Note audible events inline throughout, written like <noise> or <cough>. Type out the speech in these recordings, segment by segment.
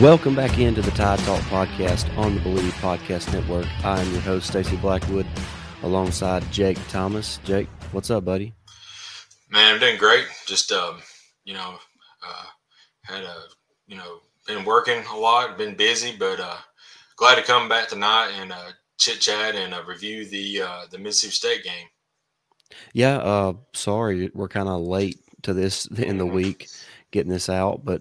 Welcome back into the Tide Talk podcast on the Believe Podcast Network. I am your host, Stacy Blackwood, alongside Jake Thomas. Jake, what's up, buddy? Man, I'm doing great. Just, um, you know, uh, had a, you know, been working a lot, been busy, but uh, glad to come back tonight and uh, chit chat and uh, review the uh, the Mississippi State game. Yeah, uh, sorry, we're kind of late to this <laughs> in the week getting this out, but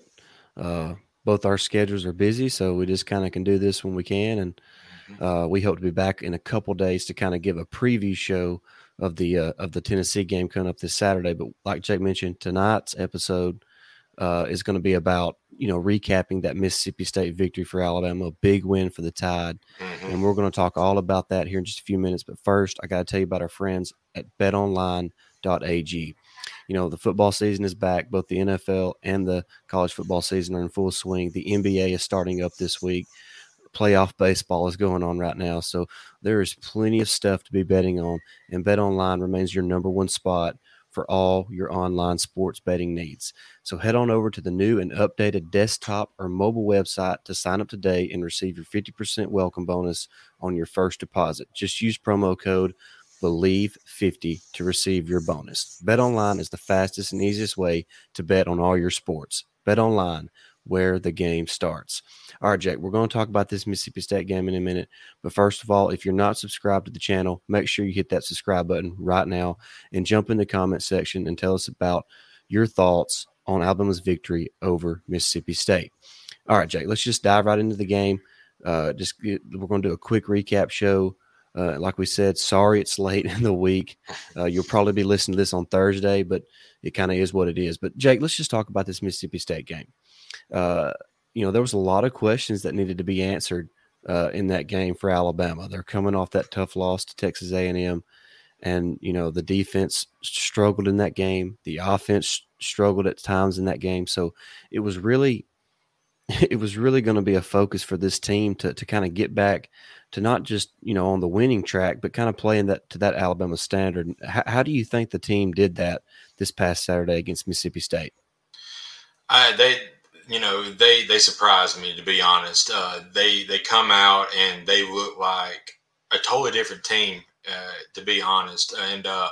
uh, both our schedules are busy, so we just kind of can do this when we can, and Mm-hmm. uh, we hope to be back in a couple days to kind of give a preview show of the uh, of the Tennessee game coming up this Saturday. But like Jake mentioned, tonight's episode uh, is going to be about you know recapping that Mississippi State victory for Alabama, a big win for the Tide, Mhm. and we're going to talk all about that here in just a few minutes. But first, I got to tell you about our friends at BetOnline.ag. You know the football season is back; both the NFL and the college football season are in full swing. The NBA is starting up this week playoff baseball is going on right now. So there is plenty of stuff to be betting on, and Bet Online remains your number one spot for all your online sports betting needs. So head on over to the new and updated desktop or mobile website to sign up today and receive your 50% welcome bonus on your first deposit. Just use promo code BELIEVE50 to receive your bonus. Bet Online is the fastest and easiest way to bet on all your sports. Bet Online, where the game starts. All right, Jake, we're going to talk about this Mississippi State game in a minute. But first of all, if you're not subscribed to the channel, make sure you hit that subscribe button right now and jump in the comment section and tell us about your thoughts on Alabama's victory over Mississippi State. All right, Jake, let's just dive right into the game. Uh, just we're going to do a quick recap show. Uh, like we said, sorry it's late in the week. Uh, you'll probably be listening to this on Thursday, but it kind of is what it is. But Jake, let's just talk about this Mississippi State game. Uh, you know, there was a lot of questions that needed to be answered uh, in that game for Alabama. They're coming off that tough loss to Texas A&M, and you know the defense struggled in that game. The offense struggled at times in that game. So it was really, <laughs> it was really going to be a focus for this team to to kind of get back to not just you know on the winning track, but kind of playing that to that Alabama standard. How, how do you think the team did that this past Saturday against Mississippi State? I, they, you know, they they surprised me to be honest. Uh, they they come out and they look like a totally different team. Uh, to be honest, and uh,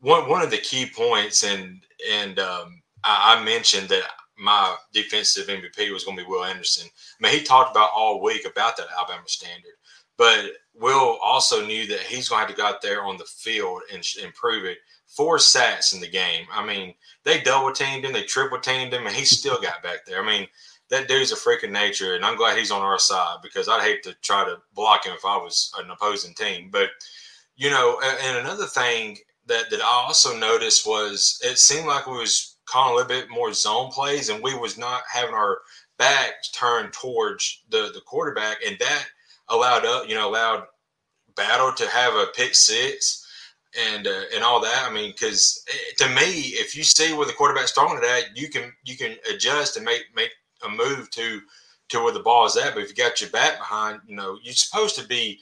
one one of the key points, and and um, I, I mentioned that my defensive MVP was going to be Will Anderson. I mean, he talked about all week about that Alabama standard, but Will also knew that he's going to have to go out there on the field and improve it. Four sacks in the game. I mean, they double teamed him, they triple teamed him, and he still got back there. I mean, that dude's a freaking nature, and I'm glad he's on our side because I'd hate to try to block him if I was an opposing team. But you know, and another thing that that I also noticed was it seemed like we was calling a little bit more zone plays, and we was not having our backs turned towards the the quarterback, and that allowed up, you know, allowed Battle to have a pick six and uh, and all that. I mean, because to me, if you see where the quarterback's throwing it at, you can you can adjust and make make a move to to where the ball is at. But if you got your back behind, you know, you're supposed to be,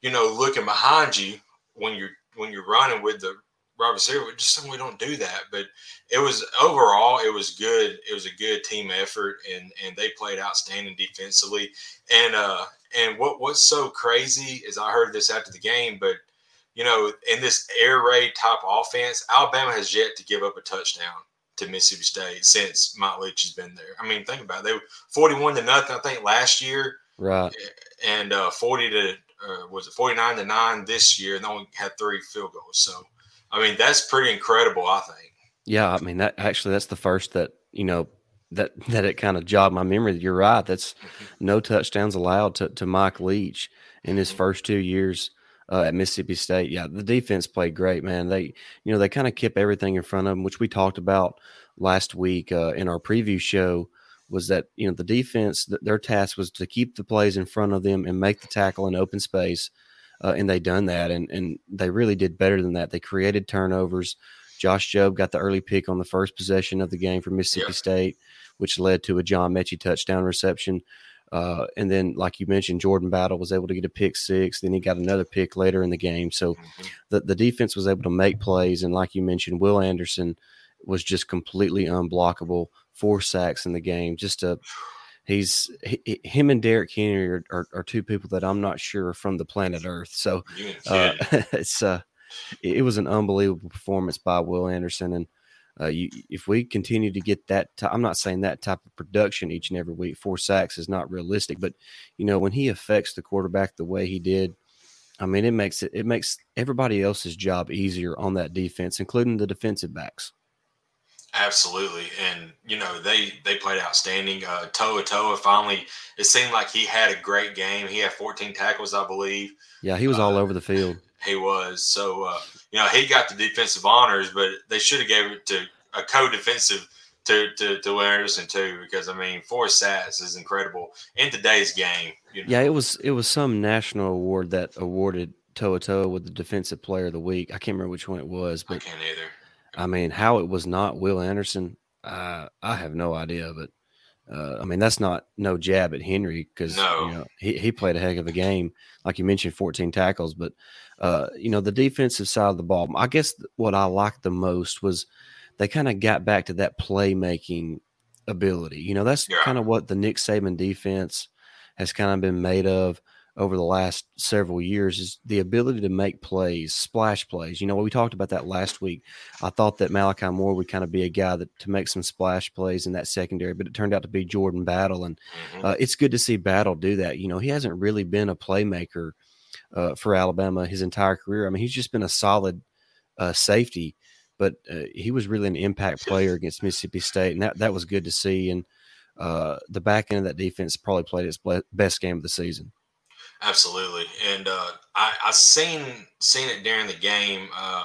you know, looking behind you when you're when you're running with the wide receiver. Just we don't do that. But it was overall, it was good. It was a good team effort, and and they played outstanding defensively. And uh and what what's so crazy is I heard this after the game, but you know, in this air raid type offense, Alabama has yet to give up a touchdown to Mississippi State since Mike Leach has been there. I mean, think about it. They were 41 to nothing, I think, last year, Right. and uh, 40 to, uh, was it 49 to 9 this year, and they only had three field goals. So, I mean, that's pretty incredible, I think. Yeah, I mean that actually that's the first that you know that that it kind of jogged my memory. You're right. That's no touchdowns allowed to, to Mike Leach in his first two years uh, at Mississippi State. Yeah, the defense played great, man. They you know they kind of kept everything in front of them, which we talked about last week uh, in our preview show. Was that you know the defense? th- Their task was to keep the plays in front of them and make the tackle in open space, uh, and they done that, and and they really did better than that. They created turnovers. Josh Jobe got the early pick on the first possession of the game for Mississippi Yeah. State, which led to a John Metchie touchdown reception. Uh, and then, like you mentioned, Jordan Battle was able to get a pick six. Then he got another pick later in the game. So Mhm. the, the defense was able to make plays. And like you mentioned, Will Anderson was just completely unblockable. Four sacks in the game. Just a he's he, him and Derrick Henry are, are, are, two people that I'm not sure are from the planet Earth. So uh, <laughs> it's uh, it was an unbelievable performance by Will Anderson, and uh, you, if we continue to get that, i I'm not saying that type of production each and every week. Four sacks is not realistic, but you know when he affects the quarterback the way he did, I mean it makes it it makes everybody else's job easier on that defense, including the defensive backs. Absolutely, and you know they they played outstanding. Uh, To'oTo'o finally, it seemed like he had a great game. He had 14 tackles, I believe. Yeah, he was all uh, over the field. <laughs> He was so uh, you know he got the defensive honors, but they should have gave it to a co-defensive to to to Anderson too, because I mean four sacks is incredible in today's game. You know? Yeah, it was it was some national award that awarded To'oTo'o with the defensive player of the week. I can't remember which one it was, but I can't either I mean, how it was not Will Anderson, uh, I have no idea. But uh, I mean, that's not no jab at Henry because no. you know he, he played a heck of a game, like you mentioned, 14 tackles. But uh, you know, the defensive side of the ball, I guess what I liked the most was they kind of got back to that playmaking ability. You know, that's yeah. kind of what the Nick Saban defense has kind of been made of over the last several years is the ability to make plays, splash plays. You know, we talked about that last week. I thought that Malachi Moore would kind of be a guy that to make some splash plays in that secondary, but it turned out to be Jordan Battle, and mm-hmm. uh, it's good to see Battle do that. You know, he hasn't really been a playmaker uh, for Alabama his entire career. I mean, he's just been a solid uh, safety, but uh, he was really an impact player <laughs> against Mississippi State, and that that was good to see. And uh, the back end of that defense probably played its best game of the season. Absolutely, and uh, I, I seen seen it during the game. Uh,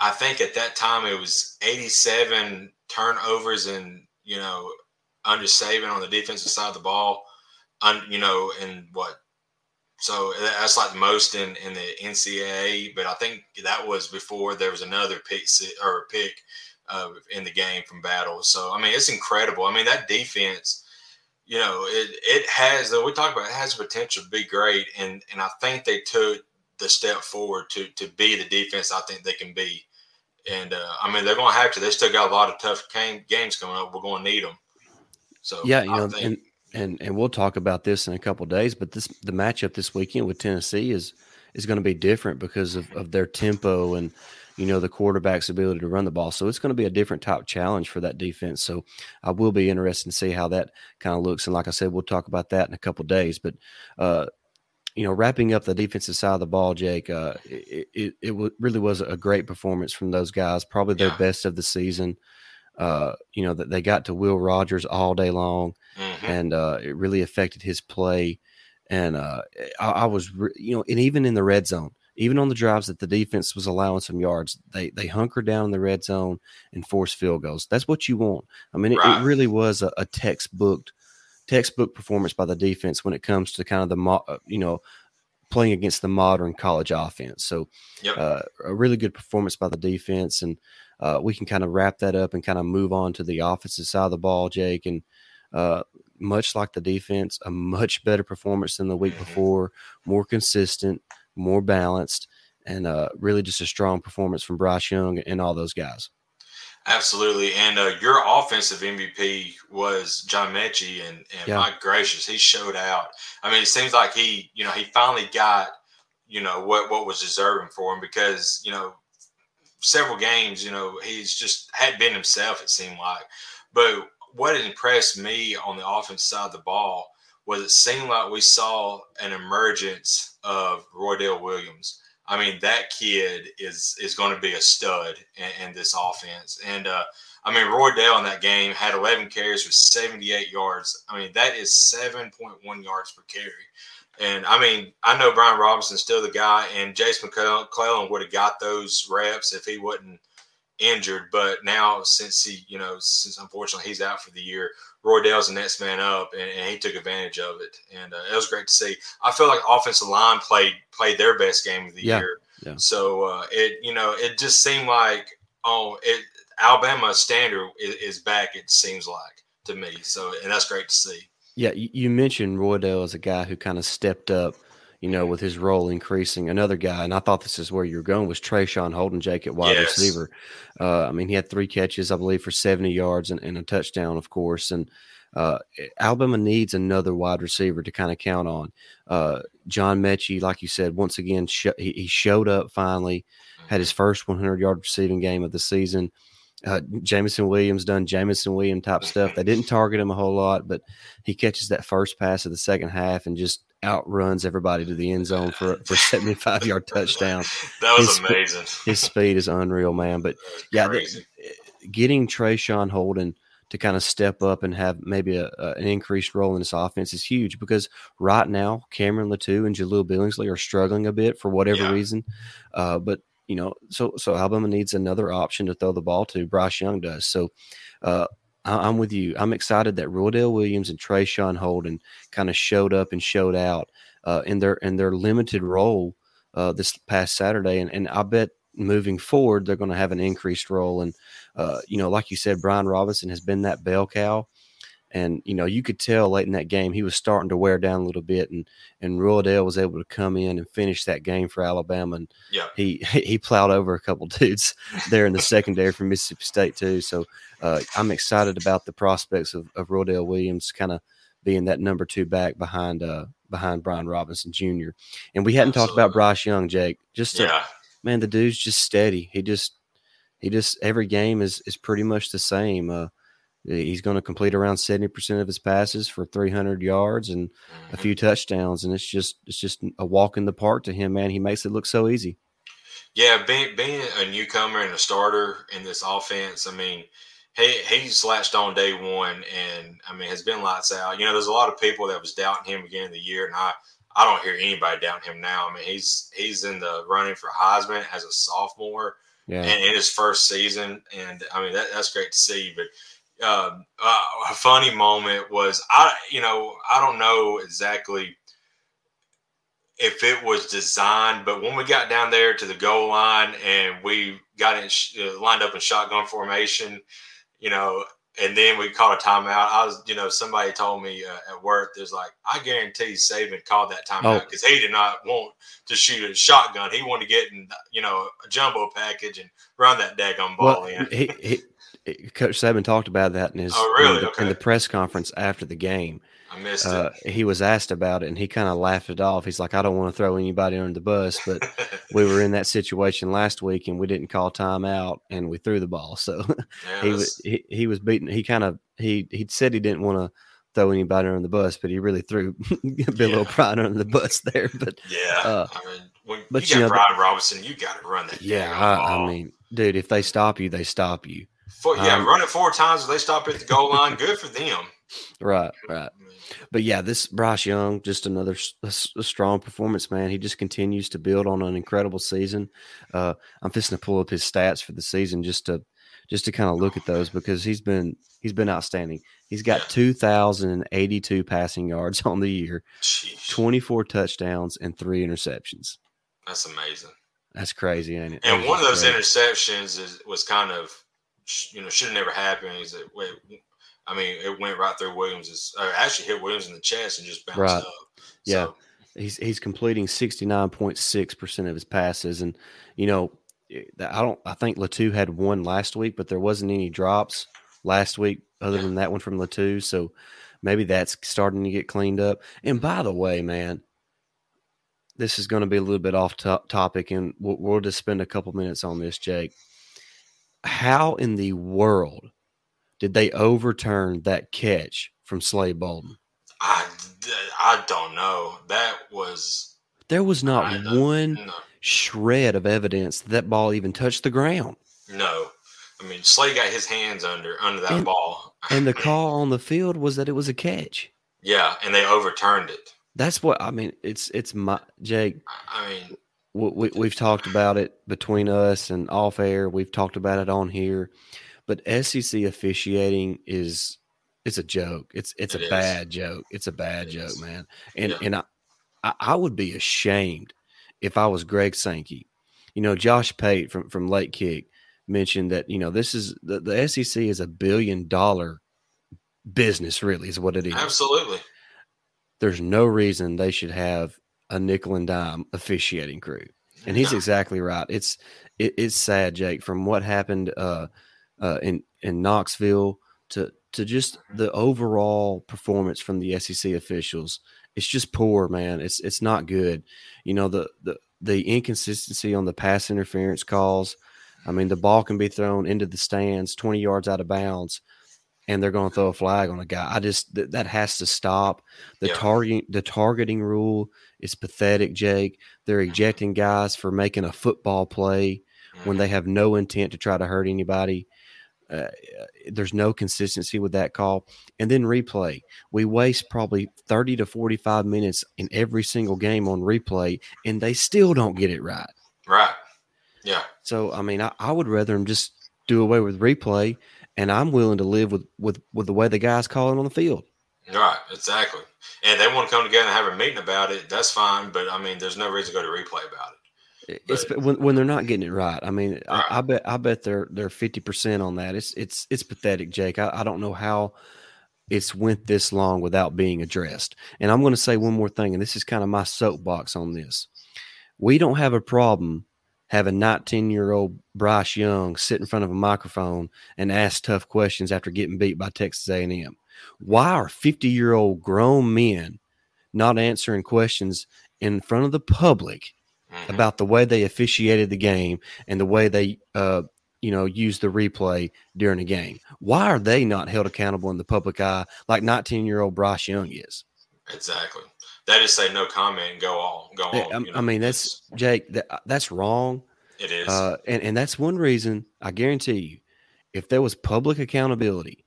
I think at that time it was 87 turnovers and you know under saving on the defensive side of the ball, un, you know, and what. So that's like most in, in the NCAA, but I think that was before there was another pick or pick uh, in the game from Battle. So I mean, it's incredible. I mean, that defense you know, it it has though we talk about it has the potential to be great, and and I think they took the step forward to to be the defense I think they can be. And uh, I mean, they're going to have to. They still got a lot of tough game, games coming up. We're going to need them. So yeah, you I know, think, and and and we'll talk about this in a couple days. But this the matchup this weekend with Tennessee is is going to be different because of, of their tempo and you know, the quarterback's ability to run the ball. So it's going to be a different type challenge for that defense. So I will be interested to see how that kind of looks. And like I said, we'll talk about that in a couple days. But, uh, you know, wrapping up the defensive side of the ball, Jake, uh, it, it, it w- really was a great performance from those guys, probably their yeah. best of the season. Uh, you know, that they got to Will Rogers all day long, mm-hmm. and uh, it really affected his play. And uh, I, I was, re- you know, and even in the red zone, even on the drives that the defense was allowing some yards, they they hunkered down in the red zone and forced field goals. That's what you want. I mean, right. it, it, really was a, a textbook textbook performance by the defense when it comes to kind of the uh, you know playing against the modern college offense. So, yep. uh, a really good performance by the defense, and uh, we can kind of wrap that up and kind of move on to the offensive side of the ball, Jake. And uh, much like the defense, a much better performance than the week mm-hmm. before, more consistent more balanced, and uh, really just a strong performance from Bryce Young and all those guys. Absolutely. And uh, your offensive MVP was John Metchie, and, and yeah. my gracious, he showed out. I mean, it seems like he, you know, he finally got, you know, what what was deserving for him because, you know, several games, you know, he's just had been himself. It seemed like, but what impressed me on the offense side of the ball was it seemed like we saw an emergence of Roydell Williams. I mean, that kid is is going to be a stud in, in this offense. And uh, I mean, Roydell in that game had 11 carries for 78 yards. I mean, that is 7.1 yards per carry. And I mean, I know Brian Robinson's still the guy, and Jason McClellan would have got those reps if he wasn't injured. But now, since he, you know, since unfortunately he's out for the year, Roydell's the next man up, and, and, he took advantage of it, and uh, it was great to see. I feel like offensive line played played their best game of the yeah, year. Yeah. So uh, it you know it just seemed like oh it Alabama standard is, is, back. It seems like to me. So and that's great to see. Yeah, you mentioned Roydell as a guy who kind of stepped up you know, with his role increasing. Another guy, and I thought this is where you're going, was Traeshon Holden Jake at wide yes. receiver. Uh, I mean, he had three catches, I believe, for 70 yards and, and a touchdown, of course. And uh, Alabama needs another wide receiver to kind of count on. Uh, John Metchie, like you said, once again, sh- he, he, showed up finally, had his first 100 yard receiving game of the season. Uh, Jameson Williams done Jameson Williams type stuff. They didn't target him a whole lot, but he catches that first pass of the second half and just outruns everybody to the end zone for for <laughs> 75 yard touchdown. That was his amazing. his speed is unreal, man. But yeah, the, getting Traeshon Holden to kind of step up and have maybe a, a, an increased role in this offense is huge because right now Cameron Latu and Jahleel Billingsley are struggling a bit for whatever yeah. reason. Uh, but you know, so so Alabama needs another option to throw the ball to. Bryce Young does. So uh, I, am with you. I'm excited that Roydell Williams and Traeshon Holden kind of showed up and showed out uh, in their in their limited role uh, this past Saturday, and and I bet moving forward they're going to have an increased role. And uh, you know, like you said, Brian Robinson has been that bell cow. And you know, you could tell late in that game he was starting to wear down a little bit, and and Roydell was able to come in and finish that game for Alabama. And yeah, he <laughs> he plowed over a couple dudes there in the secondary for Mississippi State too. So uh, I'm excited about the prospects of, of Roydell Williams kind of being that number two back behind uh behind Brian Robinson Jr. And we hadn't Absolutely. talked about Bryce Young, Jake. Just to, yeah. man, the dude's just steady. He just he just every game is is pretty much the same. Uh, he's going to complete around 70% of his passes for 300 yards and mm-hmm. a few touchdowns and it's just it's just a walk in the park to him man he makes it look so easy yeah being, being a newcomer and a starter in this offense i mean he he's latched on day one and i mean has been lights out you know there's a lot of people that was doubting him again in the year and i i don't hear anybody doubting him now i mean he's he's in the running for heisman as a sophomore yeah. and in his first season and i mean that, that's great to see but uh, uh, a funny moment was I, you know, I don't know exactly if it was designed, but when we got down there to the goal line and we got in, uh, lined up in shotgun formation, you know, and then we called a timeout. I was, you know, somebody told me uh, at work, there's like, I guarantee Saban called that timeout because oh. he did not want to shoot a shotgun. He wanted to get in, you know, a jumbo package and run that daggone ball well, in. He, he, Coach Saban talked about that in his oh, really? in, the, okay. in, the, press conference after the game. I missed uh, it. He was asked about it, and he kind of laughed it off. He's like, "I don't want to throw anybody under the bus, but <laughs> we were in that situation last week, and we didn't call timeout, and we threw the ball. <laughs> So yeah, he was he, he was beating. He kind of he he said he didn't want to." throw anybody under the bus, but he really threw <laughs> Bill yeah. O'Brien under the bus there. But yeah, uh, I mean, when but you, you got know, Brian Robinson, you got to run that. Yeah, I, I, mean, dude, if they stop you, they stop you. Four, yeah, um, run it four times. If they stop at the goal line, good for them. <laughs> Right, right. But yeah, this Bryce Young, just another strong performance, man. He just continues to build on an incredible season. Uh, I'm just going to pull up his stats for the season just to just to kind of look at those because he's been he's been outstanding. He's got 2,082 passing yards <laughs> on the year, Jeez. 24 touchdowns, and three interceptions. That's amazing. That's crazy, ain't it? And one of those interceptions is, was kind of you know, should have never happened. Is it? I mean, it went right through Williams. Uh, actually, hit Williams in the chest and just bounced right. up. Yeah, so. he's he's completing sixty nine point six percent of his passes, and you know, eh, I don't. I think Latu had one last week, but there wasn't any drops last week other yeah. than that one from Latu. So maybe that's starting to get cleaned up. And by the way, man, this is going to be a little bit off to- topic, and we'll, we'll just spend a couple minutes on this, Jake how in the world did they overturn that catch from Slade Bolden? I, I don't know. That was there was not uh, one no. shred of evidence that, that ball even touched the ground. No, I mean Slade got his hands under under that and, ball, and the <laughs> call on the field was that it was a catch. Yeah, and they overturned it. That's what I mean. It's it's my Jake. I mean, we, we've talked about it between us and off air. We've talked about it on here, but SEC officiating is it's a joke. It's it's it a is. bad joke. It's a bad it joke, is. man. And yeah. and I, I would be ashamed if I was Greg Sankey. You know, Josh Pate from from Late Kick mentioned that you know this is the, the SEC is a billion dollar business. Really, is what it is. Absolutely. There's no reason they should have a nickel and dime officiating crew. And he's exactly right. It's it, it's sad, Jake, from what happened uh, uh, in in Knoxville to to just the overall performance from the SEC officials, it's just poor, man. It's it's not good. You know the the the inconsistency on the pass interference calls. I mean, the ball can be thrown into the stands, twenty yards out of bounds, and they're going to throw a flag on a guy. I just th- that has to stop. The Yeah. targeting the targeting rule is pathetic, Jake. They're ejecting guys for making a football play when they have no intent to try to hurt anybody. Uh, there's no consistency with that call. And then replay. We waste probably 30 to 45 minutes in every single game on replay, and they still don't get it right. right. Yeah. So, I mean, I, I would rather them just do away with replay, and I'm willing to live with, with, with the way the guys call it on the field. Right. Exactly. And they want to come together and have a meeting about it. That's fine. But I mean, there's no reason to go to replay about it. It's But- when, when they're not getting it right. I mean, Right. I, I bet I bet they're they're fifty percent on that. It's it's it's pathetic, Jake. I, I don't know how it's went this long without being addressed. And I'm going to say one more thing, and this is kind of my soapbox on this. We don't have a problem having 19 year old Bryce Young sit in front of a microphone and ask tough questions after getting beat by Texas A&M. Why are 50 year old grown men not answering questions in front of the public Mhm. about the way they officiated the game and the way they uh you know used the replay during a game why are they not held accountable in the public eye like 19 year old bryce young is Exactly. They just say no comment and go on. Go I- on. I, you know, I mean that's jake that, that's wrong it is. uh and, and that's one reason i guarantee you if there was public accountability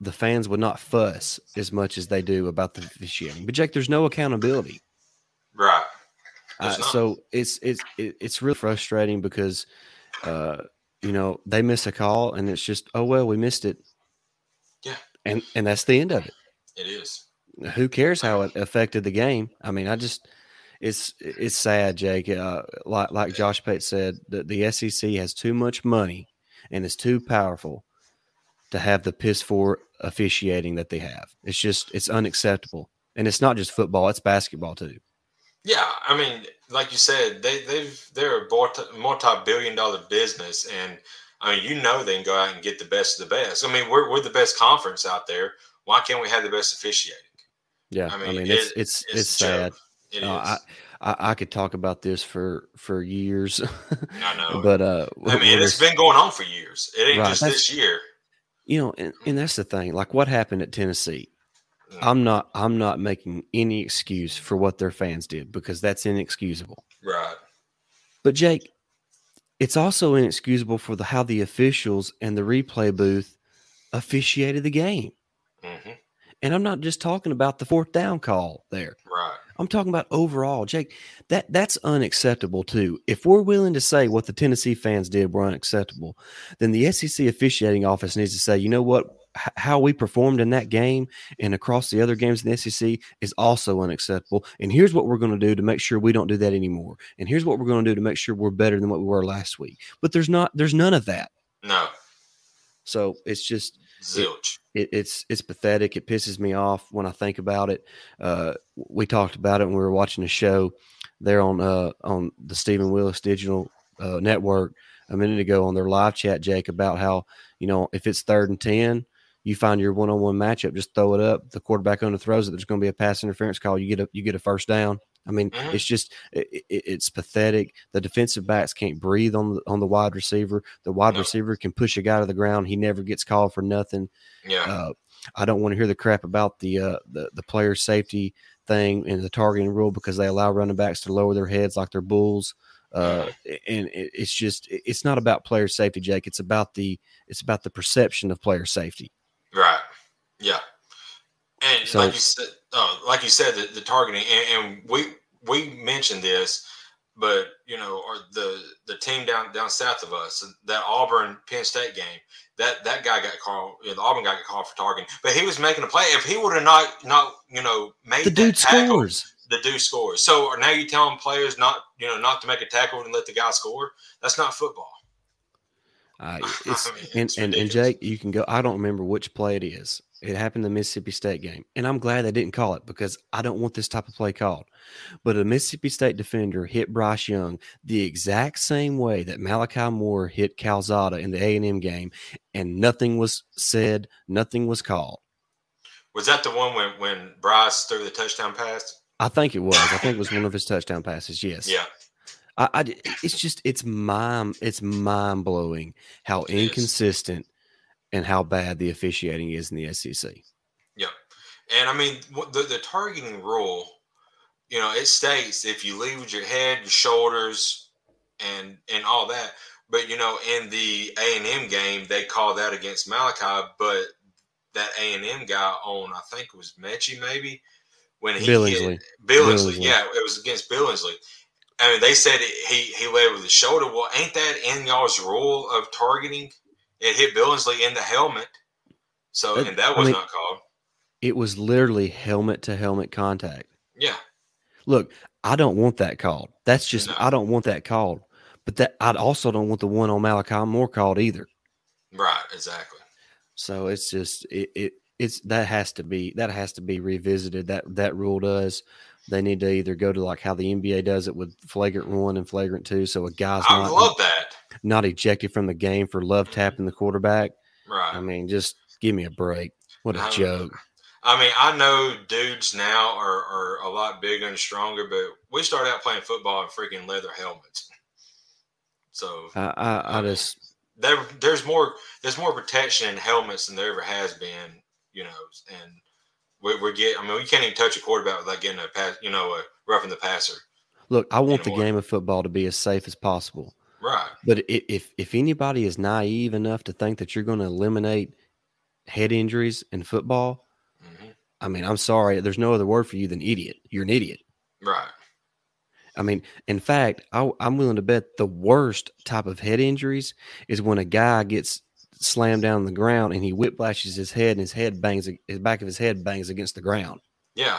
the fans would not fuss as much as they do about the officiating. But jake there's no accountability. Right. Uh, so it's it's it's really frustrating because uh you know they miss a call and it's just oh well we missed it. Yeah. and and that's the end of it. It is. who cares how it affected the game? I mean i just it's it's sad jake. Uh like like josh pate said that the sec has too much money and is too powerful to have the piss for officiating that they have it's just it's unacceptable and it's not just football it's basketball too Yeah, I mean, like you said, they they've they're a multi billion dollar business, and I mean, you know, they can go out and get the best of the best. I mean, we're we're the best conference out there. Why can't we have the best officiating? yeah I i mean, mean, it- it's it's it's it's, sad. It is. Uh, I, I could talk about this for for years, <laughs> I know. but uh, I mean, it's been going on for years. It ain't Right, just that's- this year. You know, and, and that's the thing. Like what happened at Tennessee. I'm not I'm not making any excuse for what their fans did because that's inexcusable. Right. But Jake, it's also inexcusable for the how the officials and the replay booth officiated the game. hmm And I'm not just talking about the fourth down call there. Right. I'm talking about overall, Jake. That that's unacceptable too. If we're willing to say what the Tennessee fans did were unacceptable, then the SEC officiating office needs to say, you know what, H- how we performed in that game and across the other games in the SEC is also unacceptable. And here's what we're going to do to make sure we don't do that anymore. And here's what we're going to do to make sure we're better than what we were last week. But there's not, there's none of that. No. So it's just Zilch. it, it's it's pathetic. It pisses me off when I think about it. Uh, we talked about it when we were watching a show there on uh, on the Stephen Willis Digital uh, Network a minute ago on their live chat, Jake, about how you know if it's third and ten, you find your one on one matchup, just throw it up. The quarterback under throws it. There's going to be a pass interference call. You get a you get a first down. I mean, Mhm. it's just it, it, it's pathetic. The defensive backs can't breathe on the on the wide receiver. The wide No. receiver can push a guy to the ground. He never gets called for nothing. Yeah. Uh, I don't want to hear the crap about the uh, the the player safety thing and the targeting rule because they allow running backs to lower their heads like they're bulls. Uh, and it, it's just it- it's not about player safety, Jake. It's about the it's about the perception of player safety. Right. Yeah. And So- like you said, uh, like you said, the, the targeting, and, and we we mentioned this, but you know, or the the team down down south of us, that Auburn Penn State game, that that guy got called, you know, the Auburn guy got called for targeting, but he was making a play. If he would have not not you know made The dude tackle, scores. the dude scores. So now you telling players not you know not to make a tackle and let the guy score? That's not football. Uh, <laughs> it's, I mean, it's and, and, and Jake, you can go. I don't remember which play it is. It happened in the Mississippi State game, and I'm glad they didn't call it because I don't want this type of play called. But a Mississippi State defender hit Bryce Young the exact same way that Malachi Moore hit Calzada in the A and M game, and nothing was said, nothing was called. Was that the one when when Bryce threw the touchdown pass? I think it was. I think it was one of his <laughs> touchdown passes. Yes. Yeah. I, I it's just it's mind it's mind blowing how it inconsistent is. And how bad the officiating is in the SEC. Yeah, and I mean the the targeting rule, you know, it states if you lead with your head, your shoulders, and and all that. But you know, in the A and M game, they call that against Malachi, but that A and M guy on I think it was Metchie maybe when he Billingsley. hit Billingsley, Billingsley. Yeah, it was against Billingsley. I mean, they said he he led with his shoulder. Well, ain't that in y'all's rule of targeting? It hit Billingsley in the helmet, so and that was I mean, not called. It was literally helmet to helmet contact. Yeah. Look, I don't want that called. That's just no. I don't want that called. But that I also don't want the one on Malachi Moore called either. Right. Exactly. So it's just it, it it's that has to be that has to be revisited. That that rule does. They need to either go to like how the NBA does it with flagrant one and flagrant two, so a guy's I not, love that not ejected from the game for love mm-hmm. tapping the quarterback. Right. I mean, just give me a break. What a I joke. I mean, I know dudes now are, are a lot bigger and stronger, but we started out playing football in freaking leather helmets. So I, I, I just there, there's more there's more protection in helmets than there ever has been, you know, and we're, we're getting. I mean, we can't even touch a quarterback without getting a pass. You know, a roughing the passer. Look, I want anymore. the game of football to be as safe as possible. Right. But if if anybody is naive enough to think that you're going to eliminate head injuries in football, mm-hmm. I mean, I'm sorry. There's no other word for you than idiot. You're an idiot. Right. I mean, in fact, I, am willing to bet the worst type of head injuries is when a guy gets slammed down on the ground and he whiplashes his head and his head bangs his back of his head bangs against the ground. Yeah.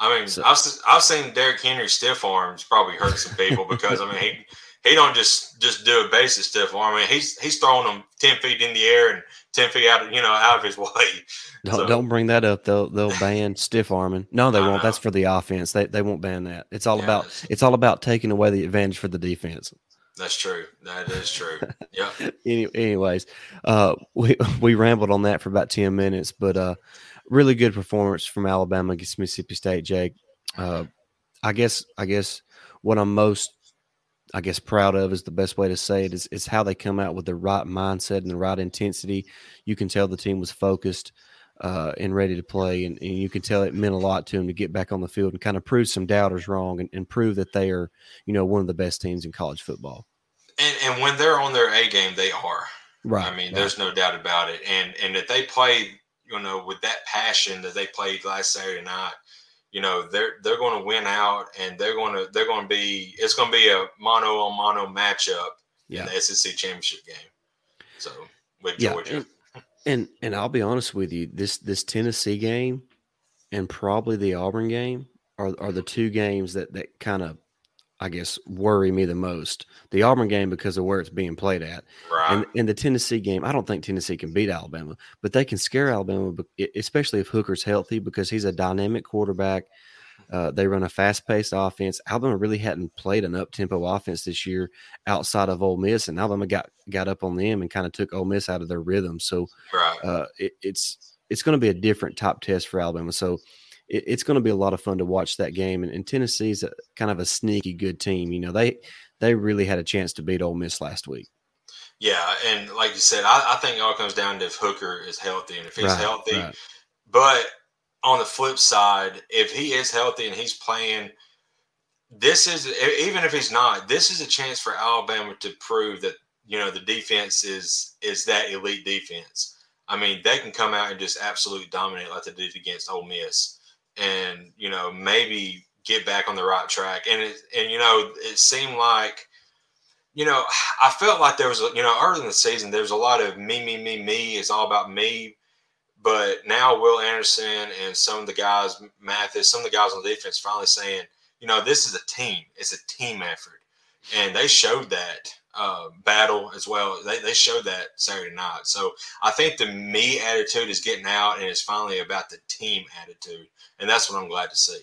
I mean, so, I've, I've seen Derrick Henry stiff arms probably hurt some people because I mean he he don't just just do a basic stiff arm. I mean he's he's throwing them ten feet in the air and ten feet out of you know out of his <laughs> way. Don't, so, don't bring that up. They'll they'll ban <laughs> stiff arming. No, they won't. That's for the offense. They they won't ban that. It's all yeah, about it's all about taking away the advantage for the defense. That's true. That is true. <laughs> Yeah. Any, anyways, uh, we we rambled on that for about ten minutes, but uh, really good performance from Alabama against Mississippi State. Jake, uh, I guess I guess what I'm most I guess proud of is the best way to say it is is how they come out with the right mindset and the right intensity. You can tell the team was focused uh, and ready to play, and, and, you can tell it meant a lot to them to get back on the field and kind of prove some doubters wrong and, and prove that they are, you know, one of the best teams in college football. And and when they're on their A game, they are. Right. I mean, right. there's no doubt about it. And and if they play, you know, with that passion that they played last Saturday night, you know, they're they're going to win out, and they're going to they're going to be it's going to be a mono on mono matchup yeah. in the SEC championship game. So with Georgia. Yeah, and, and and I'll be honest with you, this this Tennessee game and probably the Auburn game are are the two games that that kind of I guess, worry me the most. The Auburn game because of where it's being played at, right. and in the Tennessee game, I don't think Tennessee can beat Alabama, but they can scare Alabama, especially if Hooker's healthy because he's a dynamic quarterback. Uh, they run a fast-paced offense. Alabama really hadn't played an up-tempo offense this year outside of Ole Miss, and Alabama got got up on them and kind of took Ole Miss out of their rhythm. So right. uh, it, it's it's going to be a different top test for Alabama. So it, it's going to be a lot of fun to watch that game. And, and Tennessee's a, kind of a sneaky good team. You know, they they really had a chance to beat Ole Miss last week. Yeah, and like you said, I, I think it all comes down to if Hooker is healthy and if he's right, healthy. Right. But on the flip side, if he is healthy and he's playing, this is even if he's not, this is a chance for Alabama to prove that you know the defense is is that elite defense. I mean, they can come out and just absolutely dominate like they did against Ole Miss and you know maybe get back on the right track. And it and you know it seemed like you know I felt like there was a, you know early in the season there was a lot of me me me me. It's all about me. But now Will Anderson and some of the guys, Mathis, some of the guys on the defense, finally saying, you know, this is a team. It's a team effort, and they showed that uh, battle as well. They, they showed that Saturday night. So I think the me attitude is getting out and it's finally about the team attitude. And that's what I'm glad to see.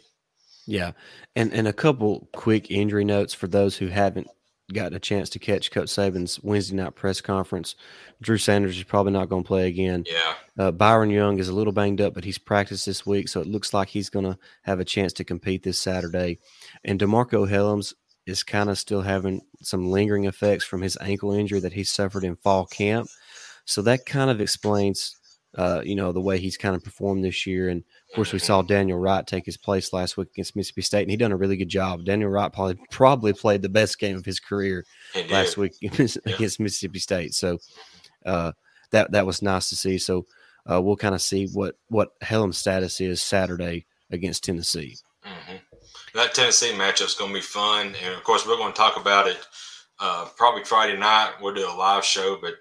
Yeah. And and a couple quick injury notes for those who haven't gotten a chance to catch Coach Saban's Wednesday night press conference. Drew Sanders is probably not going to play again. Yeah. Uh, Byron Young is a little banged up, but he's practiced this week, so it looks like he's going to have a chance to compete this Saturday. And DeMarcco Hellams is kind of still having some lingering effects from his ankle injury that he suffered in fall camp. So that kind of explains, uh, you know, the way he's kind of performed this year. And of course, we saw. Daniel Wright take his place last week against Mississippi State, and he done a really good job. Daniel Wright probably probably played the best game of his career last week <laughs> against yeah. Mississippi State. So uh, that that was nice to see. So uh, we'll kind of see what what Hellam's status is Saturday against Tennessee. Mm-hmm that Tennessee matchup is going to be fun, and of course we're going to talk about it uh, probably Friday night. We'll do a live show, but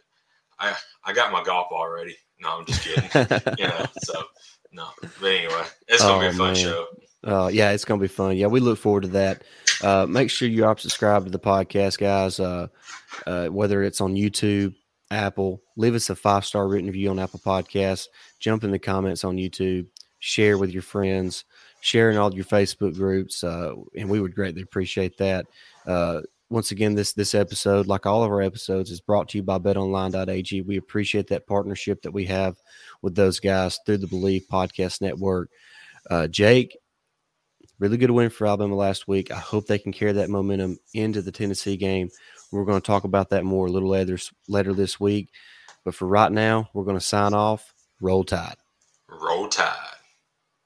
I I got my golf already. No, I'm just kidding. <laughs> you know, so no. But anyway, it's going to oh, be a fun man. show. Uh, yeah, it's going to be fun. Yeah, we look forward to that. Uh, make sure you are subscribed to the podcast, guys. Uh, uh, whether it's on YouTube, Apple, leave us a five star written review on Apple Podcasts. Jump in the comments on YouTube. Share with your friends sharing all your Facebook groups, uh, and we would greatly appreciate that. Uh, once again, this this episode, like all of our episodes, is brought to you by BetOnline.ag. We appreciate that partnership that we have with those guys through the Believe Podcast Network. Uh, Jake, really good win for Alabama last week. I hope they can carry that momentum into the Tennessee game. We're going to talk about that more a little later later this week. But for right now, we're going to sign off. Roll Tide. Roll Tide.